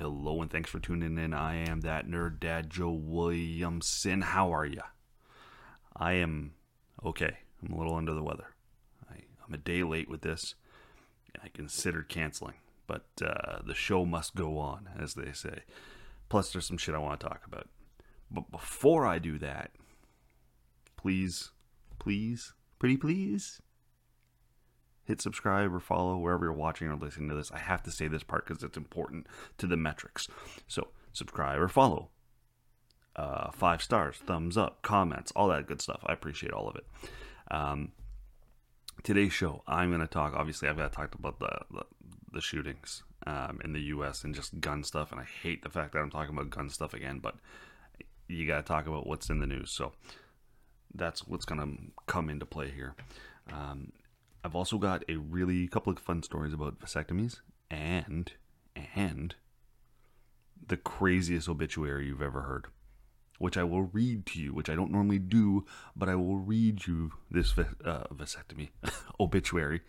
Hello and thanks for tuning in. I am that nerd dad Joe Williamson. How are you? I am okay. I'm a little under the weather. I, am a day late with this, I considered canceling, but uh, the show must go on, as they say. Plus, there's some shit I want to talk about. But before I do that, please, please, pretty please, hit subscribe or follow wherever you're watching or listening to this. I have to say this part because it's important to the metrics. So, subscribe or follow. Uh, five stars, thumbs up, comments, all that good stuff. I appreciate all of it. Um, today's show, I'm going to talk. Obviously, I've got to talk about the, the, the shootings um, in the U.S. and just gun stuff. And I hate the fact that I'm talking about gun stuff again, but you got to talk about what's in the news. So that's what's going to come into play here. Um, I've also got a really couple of fun stories about vasectomies and and the craziest obituary you've ever heard, which I will read to you, which I don't normally do, but I will read you this uh, vasectomy obituary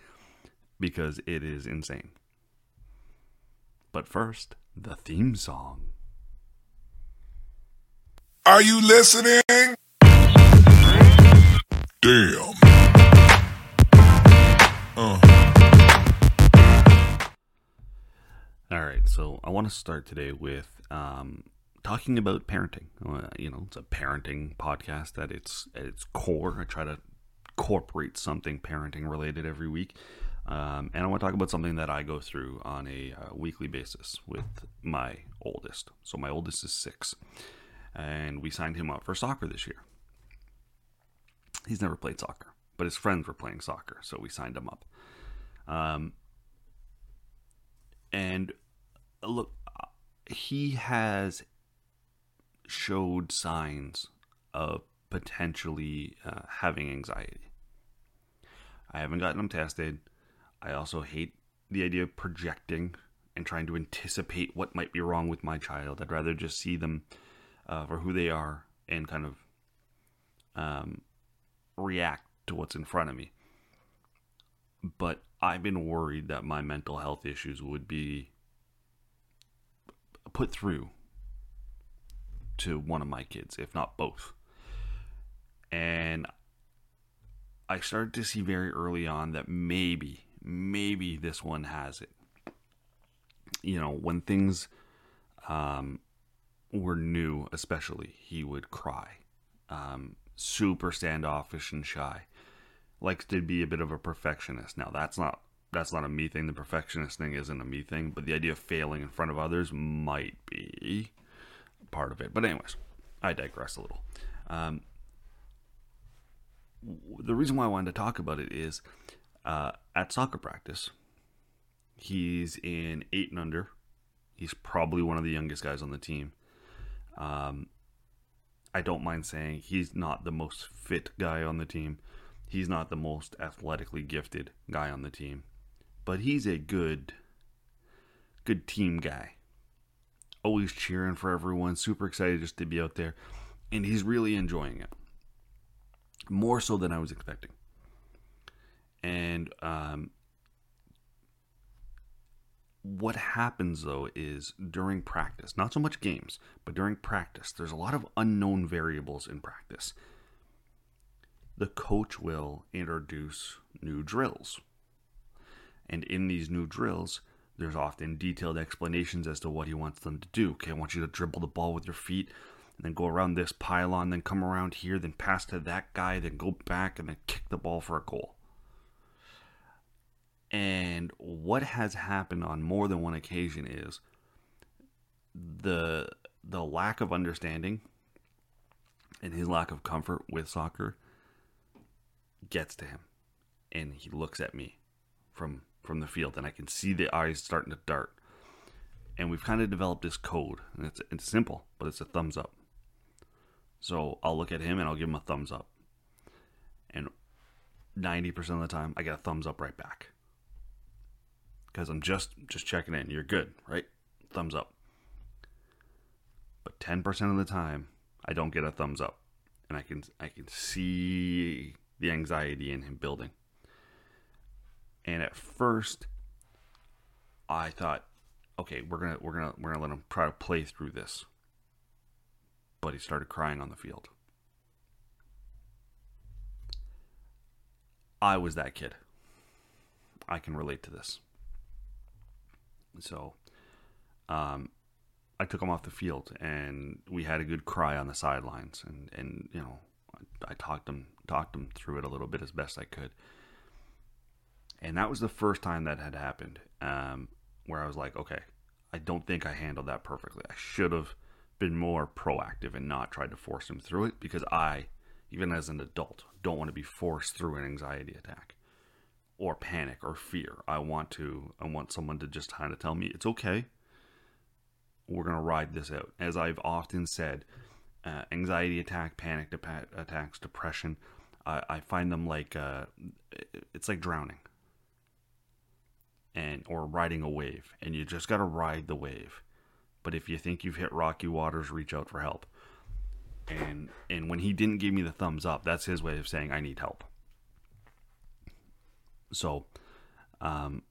because it is insane. But first, the theme song. Are you listening? Damn. Uh. All right, so I want to start today with um, talking about parenting. Uh, you know, it's a parenting podcast at its at its core. I try to incorporate something parenting related every week, um, and I want to talk about something that I go through on a uh, weekly basis with my oldest. So my oldest is six, and we signed him up for soccer this year. He's never played soccer but his friends were playing soccer, so we signed him up. Um, and look, he has showed signs of potentially uh, having anxiety. I haven't gotten him tested. I also hate the idea of projecting and trying to anticipate what might be wrong with my child. I'd rather just see them uh, for who they are and kind of um, react to what's in front of me. But I've been worried that my mental health issues would be put through to one of my kids, if not both. And I started to see very early on that maybe, maybe this one has it. You know, when things um, were new, especially, he would cry. Um, super standoffish and shy likes to be a bit of a perfectionist. Now that's not that's not a me thing. The perfectionist thing isn't a me thing, but the idea of failing in front of others might be part of it. But anyways, I digress a little. Um, the reason why I wanted to talk about it is uh, at soccer practice, he's in eight and under. He's probably one of the youngest guys on the team. Um, I don't mind saying he's not the most fit guy on the team he's not the most athletically gifted guy on the team, but he's a good good team guy. Always cheering for everyone, super excited just to be out there, and he's really enjoying it. More so than I was expecting. And um, what happens though is during practice, not so much games, but during practice, there's a lot of unknown variables in practice the coach will introduce new drills. And in these new drills, there's often detailed explanations as to what he wants them to do. Okay, I want you to dribble the ball with your feet and then go around this pylon, then come around here, then pass to that guy, then go back and then kick the ball for a goal. And what has happened on more than one occasion is the the lack of understanding and his lack of comfort with soccer gets to him and he looks at me from from the field and I can see the eyes starting to dart. And we've kind of developed this code and it's it's simple, but it's a thumbs up. So I'll look at him and I'll give him a thumbs up. And 90% of the time I get a thumbs up right back. Cuz I'm just just checking in. You're good, right? Thumbs up. But 10% of the time I don't get a thumbs up. And I can I can see the anxiety in him building. And at first, I thought, okay, we're gonna we're gonna we're gonna let him try to play through this. But he started crying on the field. I was that kid. I can relate to this. So, um, I took him off the field, and we had a good cry on the sidelines, and and you know, I, I talked him talked him through it a little bit as best I could. And that was the first time that had happened, um, where I was like, okay, I don't think I handled that perfectly. I should have been more proactive and not tried to force him through it because I, even as an adult, don't want to be forced through an anxiety attack or panic or fear. I want to I want someone to just kind of tell me it's okay. We're going to ride this out. As I've often said, uh, anxiety attack, panic de- attacks, depression, I, I find them like uh, it's like drowning. And or riding a wave and you just got to ride the wave. But if you think you've hit rocky waters reach out for help. And and when he didn't give me the thumbs up that's his way of saying i need help. So um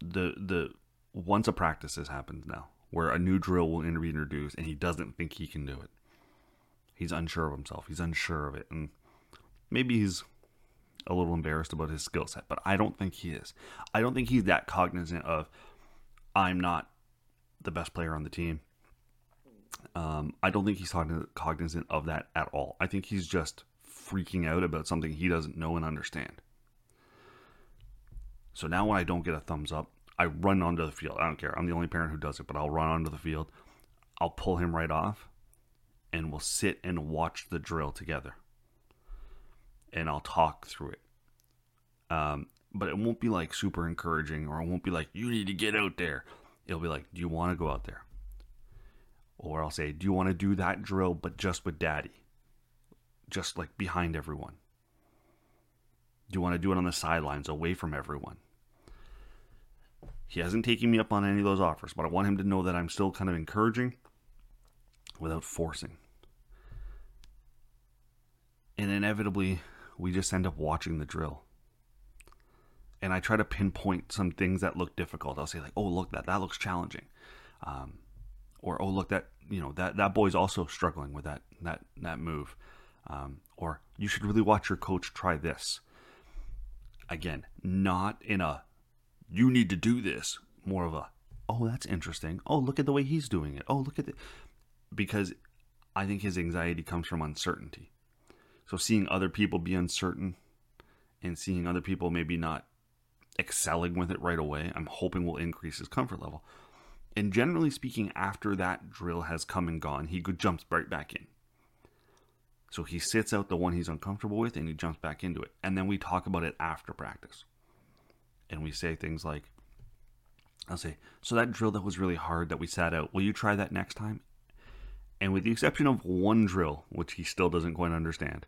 the the once a practice has happened now where a new drill will be introduced and he doesn't think he can do it. He's unsure of himself. He's unsure of it and maybe he's a little embarrassed about his skill set, but I don't think he is. I don't think he's that cognizant of I'm not the best player on the team. Um, I don't think he's cognizant of that at all. I think he's just freaking out about something he doesn't know and understand. So now when I don't get a thumbs up, I run onto the field. I don't care. I'm the only parent who does it, but I'll run onto the field. I'll pull him right off and we'll sit and watch the drill together and I'll talk through it. Um, but it won't be like super encouraging or it won't be like, you need to get out there. It'll be like, do you want to go out there? Or I'll say, do you want to do that drill, but just with daddy? Just like behind everyone. Do you want to do it on the sidelines, away from everyone? He hasn't taken me up on any of those offers, but I want him to know that I'm still kind of encouraging without forcing. And inevitably, we just end up watching the drill. And I try to pinpoint some things that look difficult. I'll say like, "Oh, look that that looks challenging," um, or "Oh, look that you know that that boy's also struggling with that that that move," um, or "You should really watch your coach try this." Again, not in a "You need to do this," more of a "Oh, that's interesting." Oh, look at the way he's doing it. Oh, look at it, because I think his anxiety comes from uncertainty. So seeing other people be uncertain and seeing other people maybe not excelling with it right away, I'm hoping will increase his comfort level. And generally speaking, after that drill has come and gone, he jumps right back in. So he sits out the one he's uncomfortable with and he jumps back into it. And then we talk about it after practice. And we say things like, I'll say, so that drill that was really hard that we sat out, will you try that next time? And with the exception of one drill, which he still doesn't quite understand,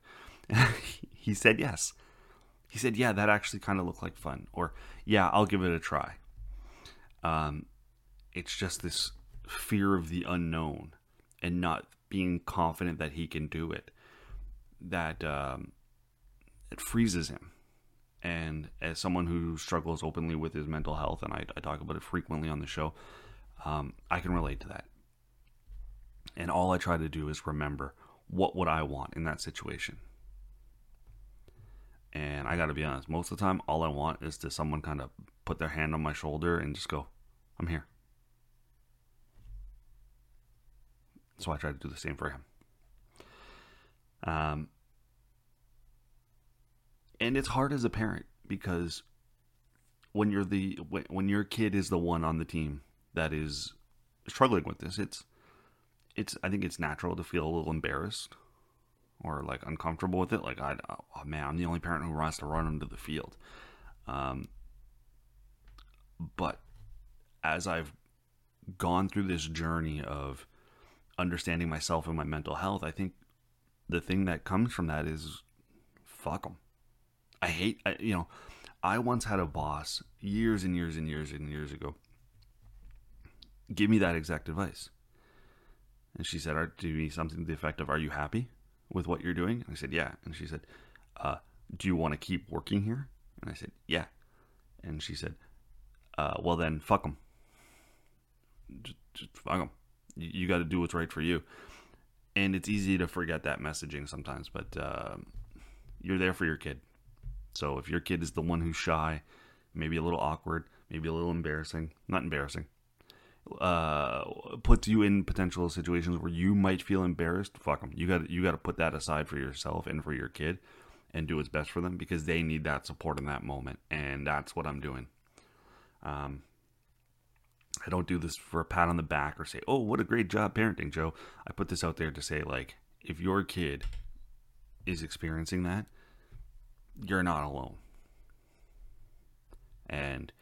he said yes. He said, yeah, that actually kind of looked like fun. Or, yeah, I'll give it a try. Um, it's just this fear of the unknown and not being confident that he can do it that um, it freezes him. And as someone who struggles openly with his mental health, and I, I talk about it frequently on the show, um, I can relate to that. And all I try to do is remember what would I want in that situation. And I got to be honest, most of the time, all I want is to someone kind of put their hand on my shoulder and just go, I'm here. So I try to do the same for him. Um, and it's hard as a parent because when you're the when your kid is the one on the team that is struggling with this, it's it's I think it's natural to feel a little embarrassed or like uncomfortable with it. Like I, oh man, I'm the only parent who wants to run onto the field. Um, but as I've gone through this journey of understanding myself and my mental health, I think the thing that comes from that is fuck them. I hate, I, you know, I once had a boss years and years and years and years ago give me that exact advice. And she said, to me something to the effect of, Are you happy with what you're doing? And I said, Yeah. And she said, uh, Do you want to keep working here? And I said, Yeah. And she said, uh, Well, then fuck them. just, just fuck them. You, you got to do what's right for you. And it's easy to forget that messaging sometimes, but uh, you're there for your kid. So if your kid is the one who's shy, maybe a little awkward, maybe a little embarrassing, not embarrassing, uh, puts you in potential situations where you might feel embarrassed. Fuck them. You got you got to put that aside for yourself and for your kid, and do what's best for them because they need that support in that moment, and that's what I'm doing. Um, I don't do this for a pat on the back or say, "Oh, what a great job parenting, Joe." I put this out there to say, like, if your kid is experiencing that, you're not alone, and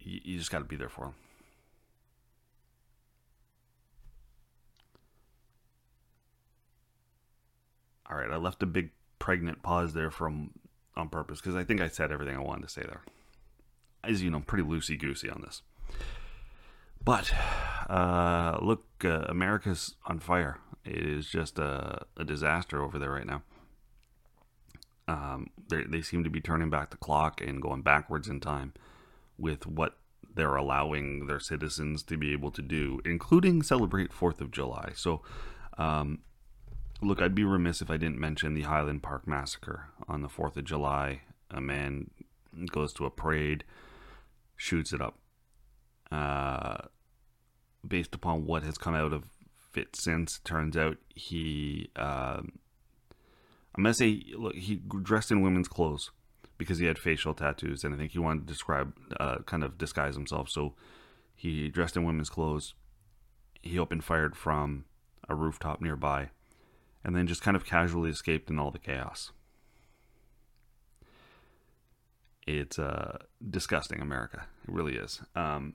you, you just got to be there for them. All right, I left a big pregnant pause there from on purpose because I think I said everything I wanted to say there. As you know, I'm pretty loosey goosey on this. But uh, look, uh, America's on fire. It is just a, a disaster over there right now. Um, they seem to be turning back the clock and going backwards in time with what they're allowing their citizens to be able to do, including celebrate Fourth of July. So, um, look, I'd be remiss if I didn't mention the Highland Park massacre on the Fourth of July. A man goes to a parade, shoots it up. Uh, based upon what has come out of it since, turns out he. Uh, I'm gonna say, look, he dressed in women's clothes because he had facial tattoos, and I think he wanted to describe, uh, kind of disguise himself. So he dressed in women's clothes. He opened fired from a rooftop nearby, and then just kind of casually escaped in all the chaos. It's uh, disgusting, America. It really is. Um,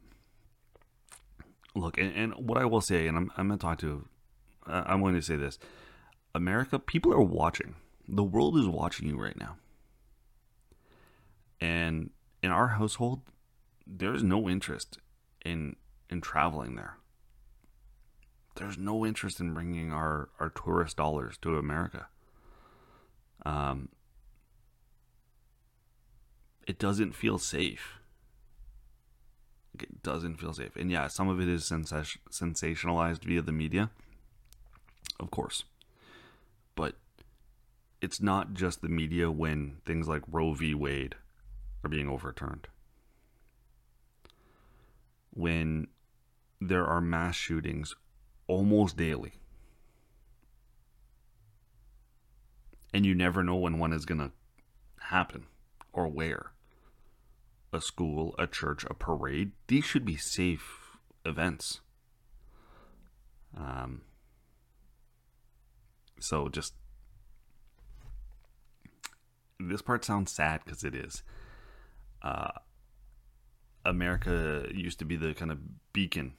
look, and, and, what I will say, and I'm, I'm going to talk to, uh, I'm going to say this America, people are watching. The world is watching you right now. And in our household, there's no interest in in traveling there. There's no interest in bringing our, our tourist dollars to America. Um, it doesn't feel safe. It doesn't feel safe. And yeah, some of it is sens- sensationalized via the media, of course. But it's not just the media when things like Roe v. Wade are being overturned. When there are mass shootings almost daily. And you never know when one is going to happen or where. A school, a church, a parade, these should be safe events. Um, so just this part sounds sad because it is. Uh, America used to be the kind of beacon,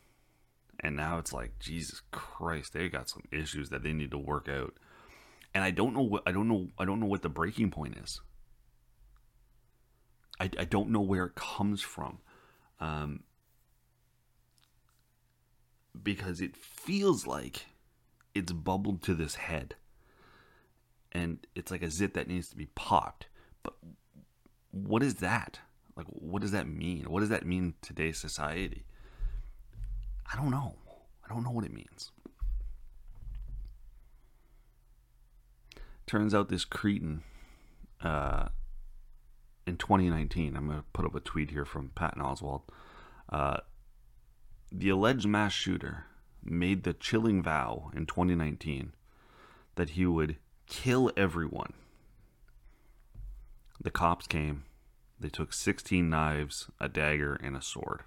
and now it's like Jesus Christ, they got some issues that they need to work out. And I don't know what I don't know I don't know what the breaking point is. I, I don't know where it comes from. Um, because it feels like it's bubbled to this head. And it's like a zit that needs to be popped. But what is that? Like, what does that mean? What does that mean today's society? I don't know. I don't know what it means. Turns out this cretin uh, in 2019, I'm going to put up a tweet here from Patton Oswalt. Uh, the alleged mass shooter made the chilling vow in 2019 that he would kill everyone. The cops came. They took 16 knives, a dagger, and a sword.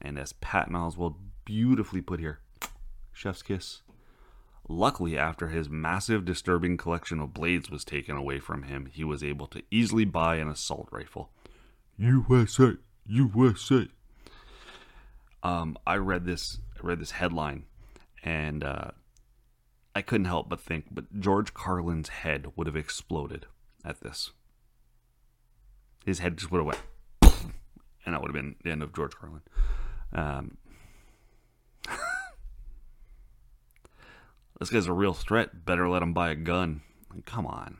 And as Patton Oswalt beautifully put here, chef's kiss. Luckily, after his massive, disturbing collection of blades was taken away from him, he was able to easily buy an assault rifle. USA, USA. Um, I read this. I read this headline, and uh, I couldn't help but think, but George Carlin's head would have exploded at this. His head just would have went, and that would have been the end of George Carlin. Um, this guy's a real threat. Better let him buy a gun. Come on.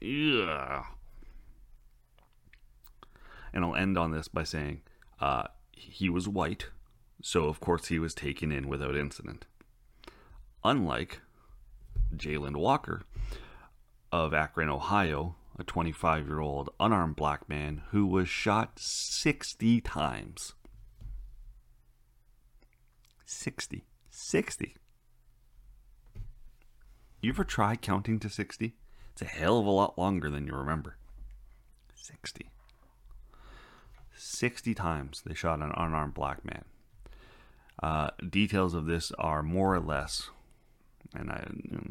Yeah. And I'll end on this by saying uh, he was white, so of course he was taken in without incident. Unlike Jayland Walker of Akron, Ohio, a 25 year old unarmed black man who was shot 60 times. 60. 60. You ever try counting to 60? It's a hell of a lot longer than you remember. 60. 60 times they shot an unarmed black man. Uh, details of this are more or less, and I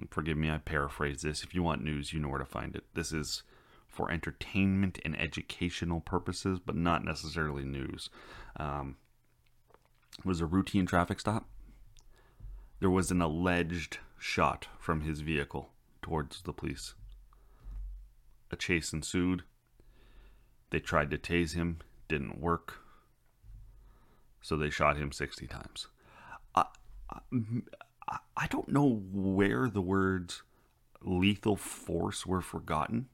forgive me, I paraphrase this. If you want news, you know where to find it. This is for entertainment and educational purposes, but not necessarily news. Um, was a routine traffic stop. There was an alleged shot from his vehicle towards the police. A chase ensued. They tried to tase him, didn't work. So they shot him 60 times. I, I, I don't know where the words lethal force were forgotten,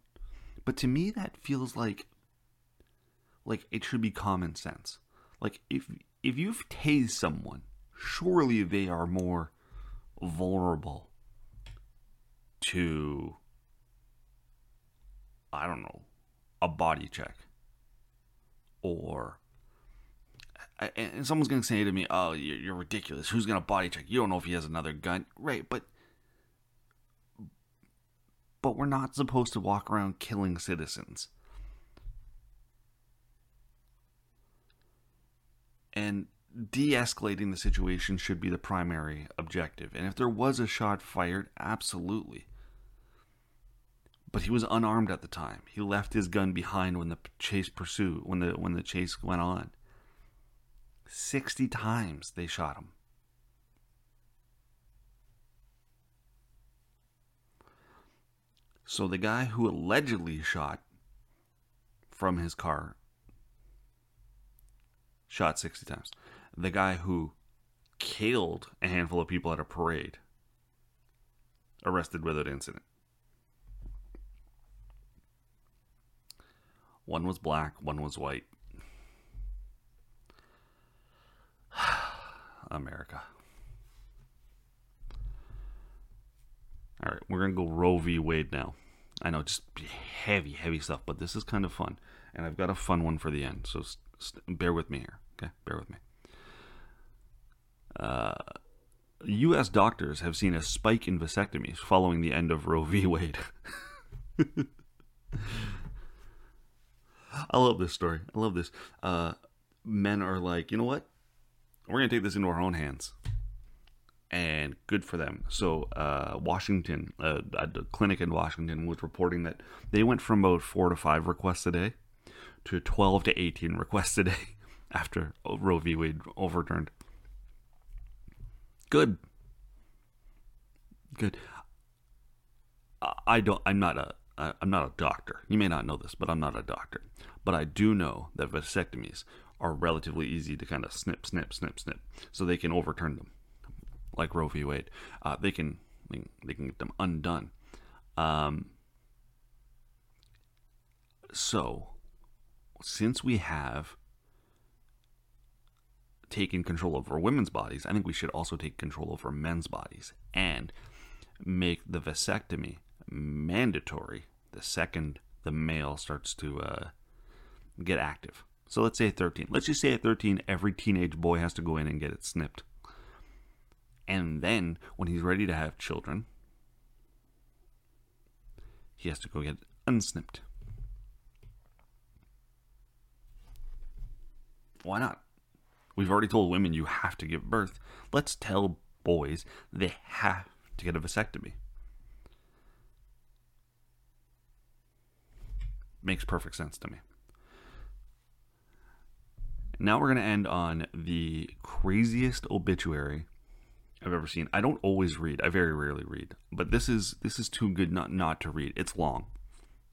but to me that feels like like it should be common sense. Like if if you've tased someone, surely they are more vulnerable to I don't know, a body check or and someone's going to say to me, "Oh, you're ridiculous. Who's going to body check? You don't know if he has another gun." Right, but but we're not supposed to walk around killing citizens. And de escalating the situation should be the primary objective. And if there was a shot fired, absolutely. But he was unarmed at the time. He left his gun behind when the chase pursued, when the when the chase went on. 60 times they shot him. So the guy who allegedly shot from his car shot 60 times. The guy who killed a handful of people at a parade arrested without incident. One was black, one was white. America. All right, we're going to go Roe v. Wade now. I know, just heavy, heavy stuff, but this is kind of fun. And I've got a fun one for the end, so bear with me here. Okay, bear with me. Uh, U.S. doctors have seen a spike in vasectomies following the end of Roe v. Wade. I love this story. I love this. Uh, men are like, you know what? We're going to take this into our own hands. And good for them. So, uh, Washington, uh, a clinic in Washington was reporting that they went from about four to five requests a day to 12 to 18 requests a day after Roe v. Wade overturned. Good. Good. I don't. I'm not a. I'm not a doctor. You may not know this, but I'm not a doctor. But I do know that vasectomies are relatively easy to kind of snip, snip, snip, snip, so they can overturn them, like Roe v. Wade. Uh, they can they can get them undone. Um, so, since we have taken control over women's bodies, I think we should also take control over men's bodies and make the vasectomy mandatory the second the male starts to uh, get active. So let's say at 13. Let's just say at 13, every teenage boy has to go in and get it snipped. And then when he's ready to have children, he has to go get unsnipped. Why not? We've already told women you have to give birth. Let's tell boys they have to get a vasectomy. Makes perfect sense to me. Now we're going to end on the craziest obituary I've ever seen. I don't always read. I very rarely read, but this is this is too good not not to read. It's long.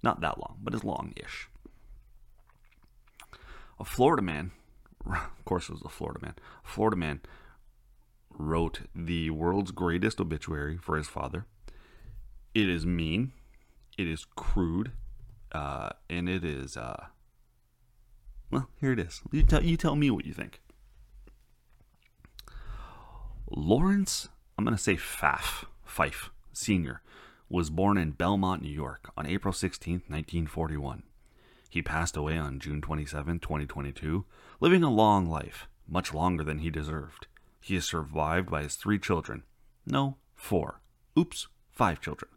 Not that long, but it's long-ish. A Florida man, of course it was a Florida man. Florida man wrote the world's greatest obituary for his father. It is mean, it is crude, uh, and it is uh, well, here it is. You tell you tell me what you think. Lawrence, I'm going to say Pfaff, Fife, Sr., was born in Belmont, New York on April 16, 1941. He passed away on June 27, 2022, living a long life, much longer than he deserved. He is survived by his three children. No, four. Oops, five children.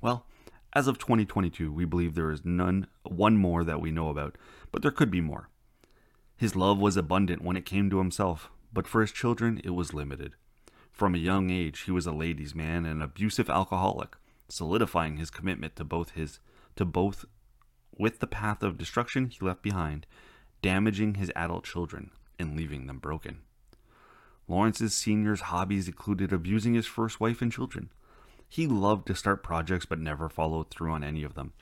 Well, as of 2022, we believe there is none, one more that we know about, but there could be more. His love was abundant when it came to himself, but for his children it was limited. From a young age, he was a ladies' man and an abusive alcoholic, solidifying his commitment to both his to both with the path of destruction he left behind, damaging his adult children and leaving them broken. Lawrence's senior's hobbies included abusing his first wife and children. He loved to start projects but never followed through on any of them.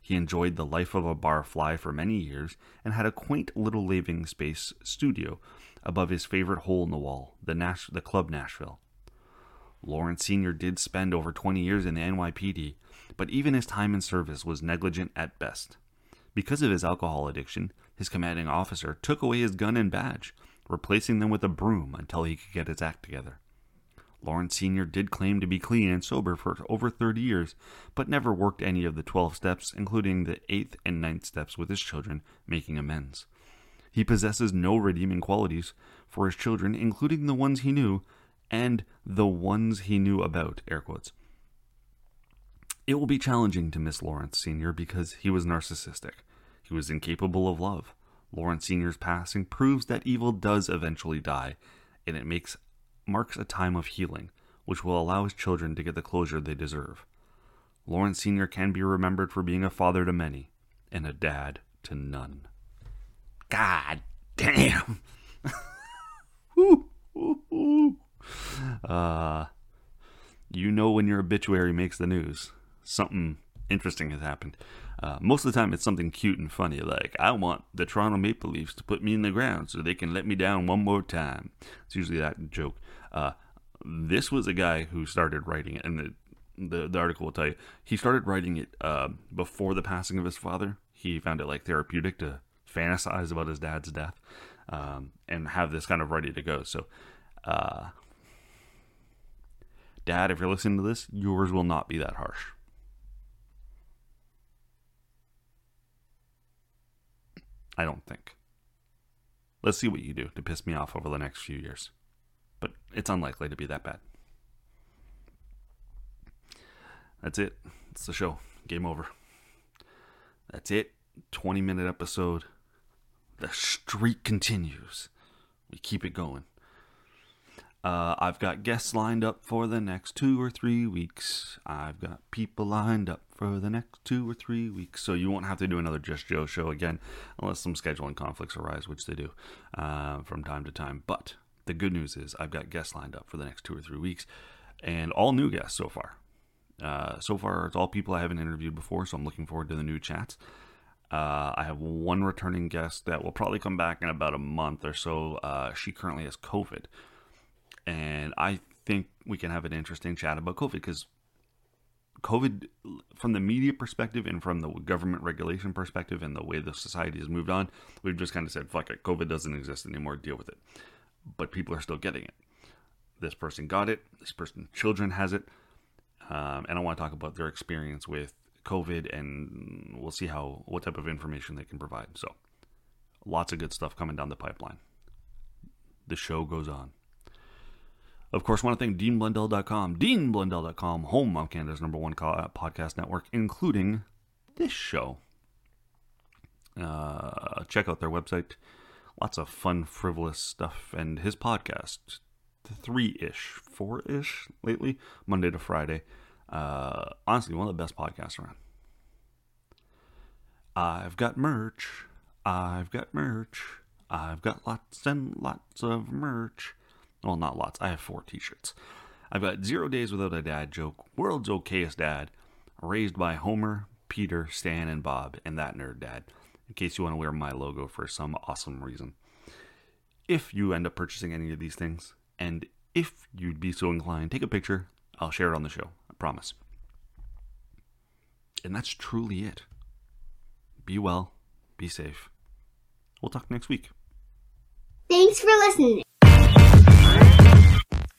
He enjoyed the life of a barfly for many years and had a quaint little living space studio above his favorite hole in the wall, the, Nash- the Club Nashville. Lawrence Sr. did spend over 20 years in the NYPD, but even his time in service was negligent at best. Because of his alcohol addiction, his commanding officer took away his gun and badge, replacing them with a broom until he could get his act together. Lawrence Sr. did claim to be clean and sober for over 30 years, but never worked any of the 12 steps, including the 8th and 9th steps with his children, making amends. He possesses no redeeming qualities for his children, including the ones he knew and the ones he knew about, air quotes. It will be challenging to miss Lawrence Sr. because he was narcissistic. He was incapable of love. Lawrence Sr.'s passing proves that evil does eventually die, and it makes marks a time of healing, which will allow his children to get the closure they deserve. Lawrence Sr. can be remembered for being a father to many and a dad to none. God damn. uh, you know when your obituary makes the news, something interesting has happened. Uh, most of the time, it's something cute and funny, like I want the Toronto Maple Leafs to put me in the ground so they can let me down one more time. It's usually that joke. Uh, this was a guy who started writing it, and the the, the article will tell you he started writing it uh, before the passing of his father. He found it like therapeutic to fantasize about his dad's death um, and have this kind of ready to go. So, uh, Dad, if you're listening to this, yours will not be that harsh. I don't think. Let's see what you do to piss me off over the next few years. But it's unlikely to be that bad. That's it. It's the show. Game over. That's it. 20 minute episode. The streak continues. We keep it going. Uh, I've got guests lined up for the next two or three weeks. I've got people lined up for the next two or three weeks. So you won't have to do another Just Joe show again unless some scheduling conflicts arise, which they do uh, from time to time. But the good news is I've got guests lined up for the next two or three weeks and all new guests so far. Uh, so far, it's all people I haven't interviewed before, so I'm looking forward to the new chats. Uh, I have one returning guest that will probably come back in about a month or so. Uh, she currently has COVID and I think we can have an interesting chat about COVID because COVID, from the media perspective and from the government regulation perspective and the way the society has moved on, we've just kind of said, fuck it, COVID doesn't exist anymore, deal with it. But people are still getting it. This person got it, this person's children has it, um, and I want to talk about their experience with COVID and we'll see how, what type of information they can provide. So, lots of good stuff coming down the pipeline. The show goes on. Of course, want to thank DeanBlundell.com, DeanBlundell.com, home of Canada's number one uh, podcast network, including this show. Uh, check out their website. Lots of fun, frivolous stuff. And his podcast, three ish, four ish lately, Monday to Friday. Uh, honestly, one of the best podcasts around. I've got merch. I've got merch. I've got lots and lots of merch. Well, not lots. I have four t shirts. I've got Zero Days Without a Dad joke, World's Okayest Dad, Raised by Homer, Peter, Stan, and Bob, and That Nerd Dad, in case you want to wear my logo for some awesome reason. If you end up purchasing any of these things, and if you'd be so inclined, take a picture. I'll share it on the show. I promise. And that's truly it. Be well, be safe. We'll talk next week. Thanks for listening.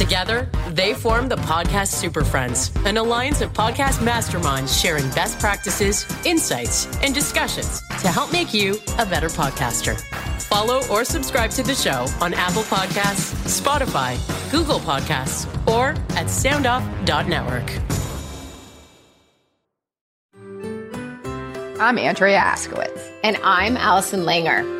Together, they form the Podcast Super Friends, an alliance of podcast masterminds sharing best practices, insights, and discussions to help make you a better podcaster. Follow or subscribe to the show on Apple Podcasts, Spotify, Google Podcasts, or at soundoff.network. I'm Andrea Askowitz. And I'm Allison Langer.